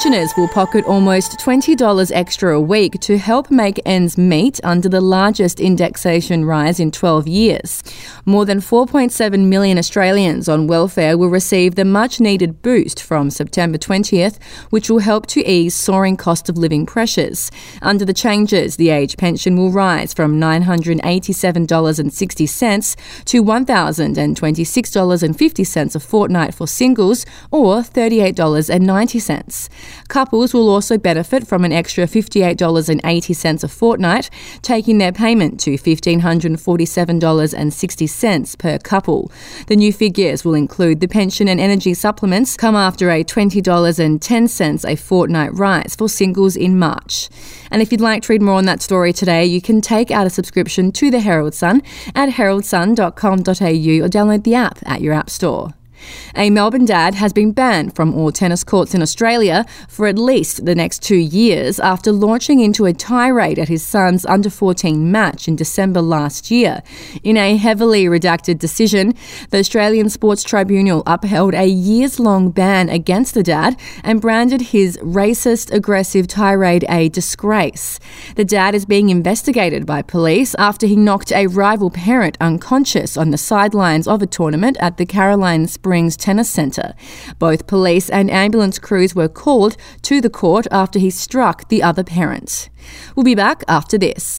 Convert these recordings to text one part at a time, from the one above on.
Pensioners will pocket almost $20 extra a week to help make ends meet under the largest indexation rise in 12 years. More than 4.7 million Australians on welfare will receive the much needed boost from September 20th, which will help to ease soaring cost of living pressures. Under the changes, the age pension will rise from $987.60 to $1,026.50 a fortnight for singles or $38.90. Couples will also benefit from an extra $58.80 a fortnight, taking their payment to $1,547.60 per couple. The new figures will include the pension and energy supplements, come after a $20.10 a fortnight rise for singles in March. And if you'd like to read more on that story today, you can take out a subscription to the Herald Sun at heraldsun.com.au or download the app at your app store. A Melbourne dad has been banned from all tennis courts in Australia for at least the next two years after launching into a tirade at his son's under 14 match in December last year. In a heavily redacted decision, the Australian Sports Tribunal upheld a years long ban against the dad and branded his racist, aggressive tirade a disgrace. The dad is being investigated by police after he knocked a rival parent unconscious on the sidelines of a tournament at the Caroline Springs Springs Tennis Centre. Both police and ambulance crews were called to the court after he struck the other parent. We'll be back after this.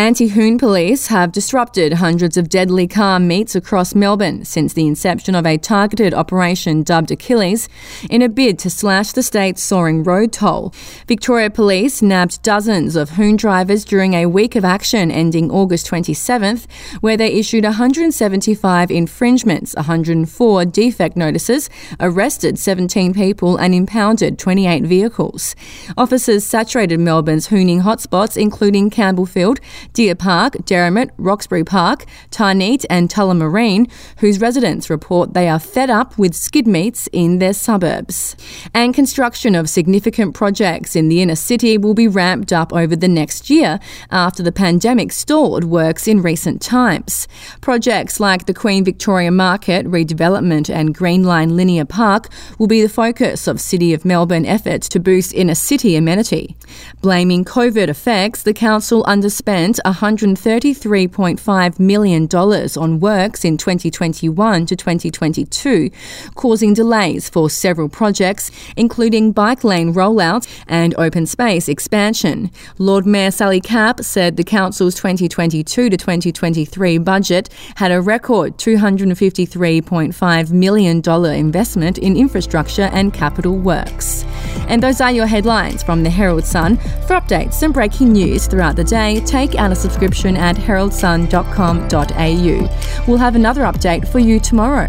Anti Hoon police have disrupted hundreds of deadly car meets across Melbourne since the inception of a targeted operation dubbed Achilles in a bid to slash the state's soaring road toll. Victoria Police nabbed dozens of Hoon drivers during a week of action ending August 27th, where they issued 175 infringements, 104 defect notices, arrested 17 people, and impounded 28 vehicles. Officers saturated Melbourne's Hooning hotspots, including Campbellfield. Deer Park, Derrimut, Roxburgh Park, Tarneet, and Tullamarine, whose residents report they are fed up with skid meets in their suburbs. And construction of significant projects in the inner city will be ramped up over the next year after the pandemic stalled works in recent times. Projects like the Queen Victoria Market redevelopment and Green Line Linear Park will be the focus of City of Melbourne efforts to boost inner city amenity. Blaming COVID effects, the council underspent $133.5 million on works in 2021 to 2022, causing delays for several projects, including bike lane rollout and open space expansion. Lord Mayor Sally Capp said the council's 2022 to 2023 budget had a record $253.5 million investment in infrastructure and capital works. And those are your headlines from the Herald Sun. For updates and breaking news throughout the day, take out a subscription at heraldsun.com.au. We'll have another update for you tomorrow.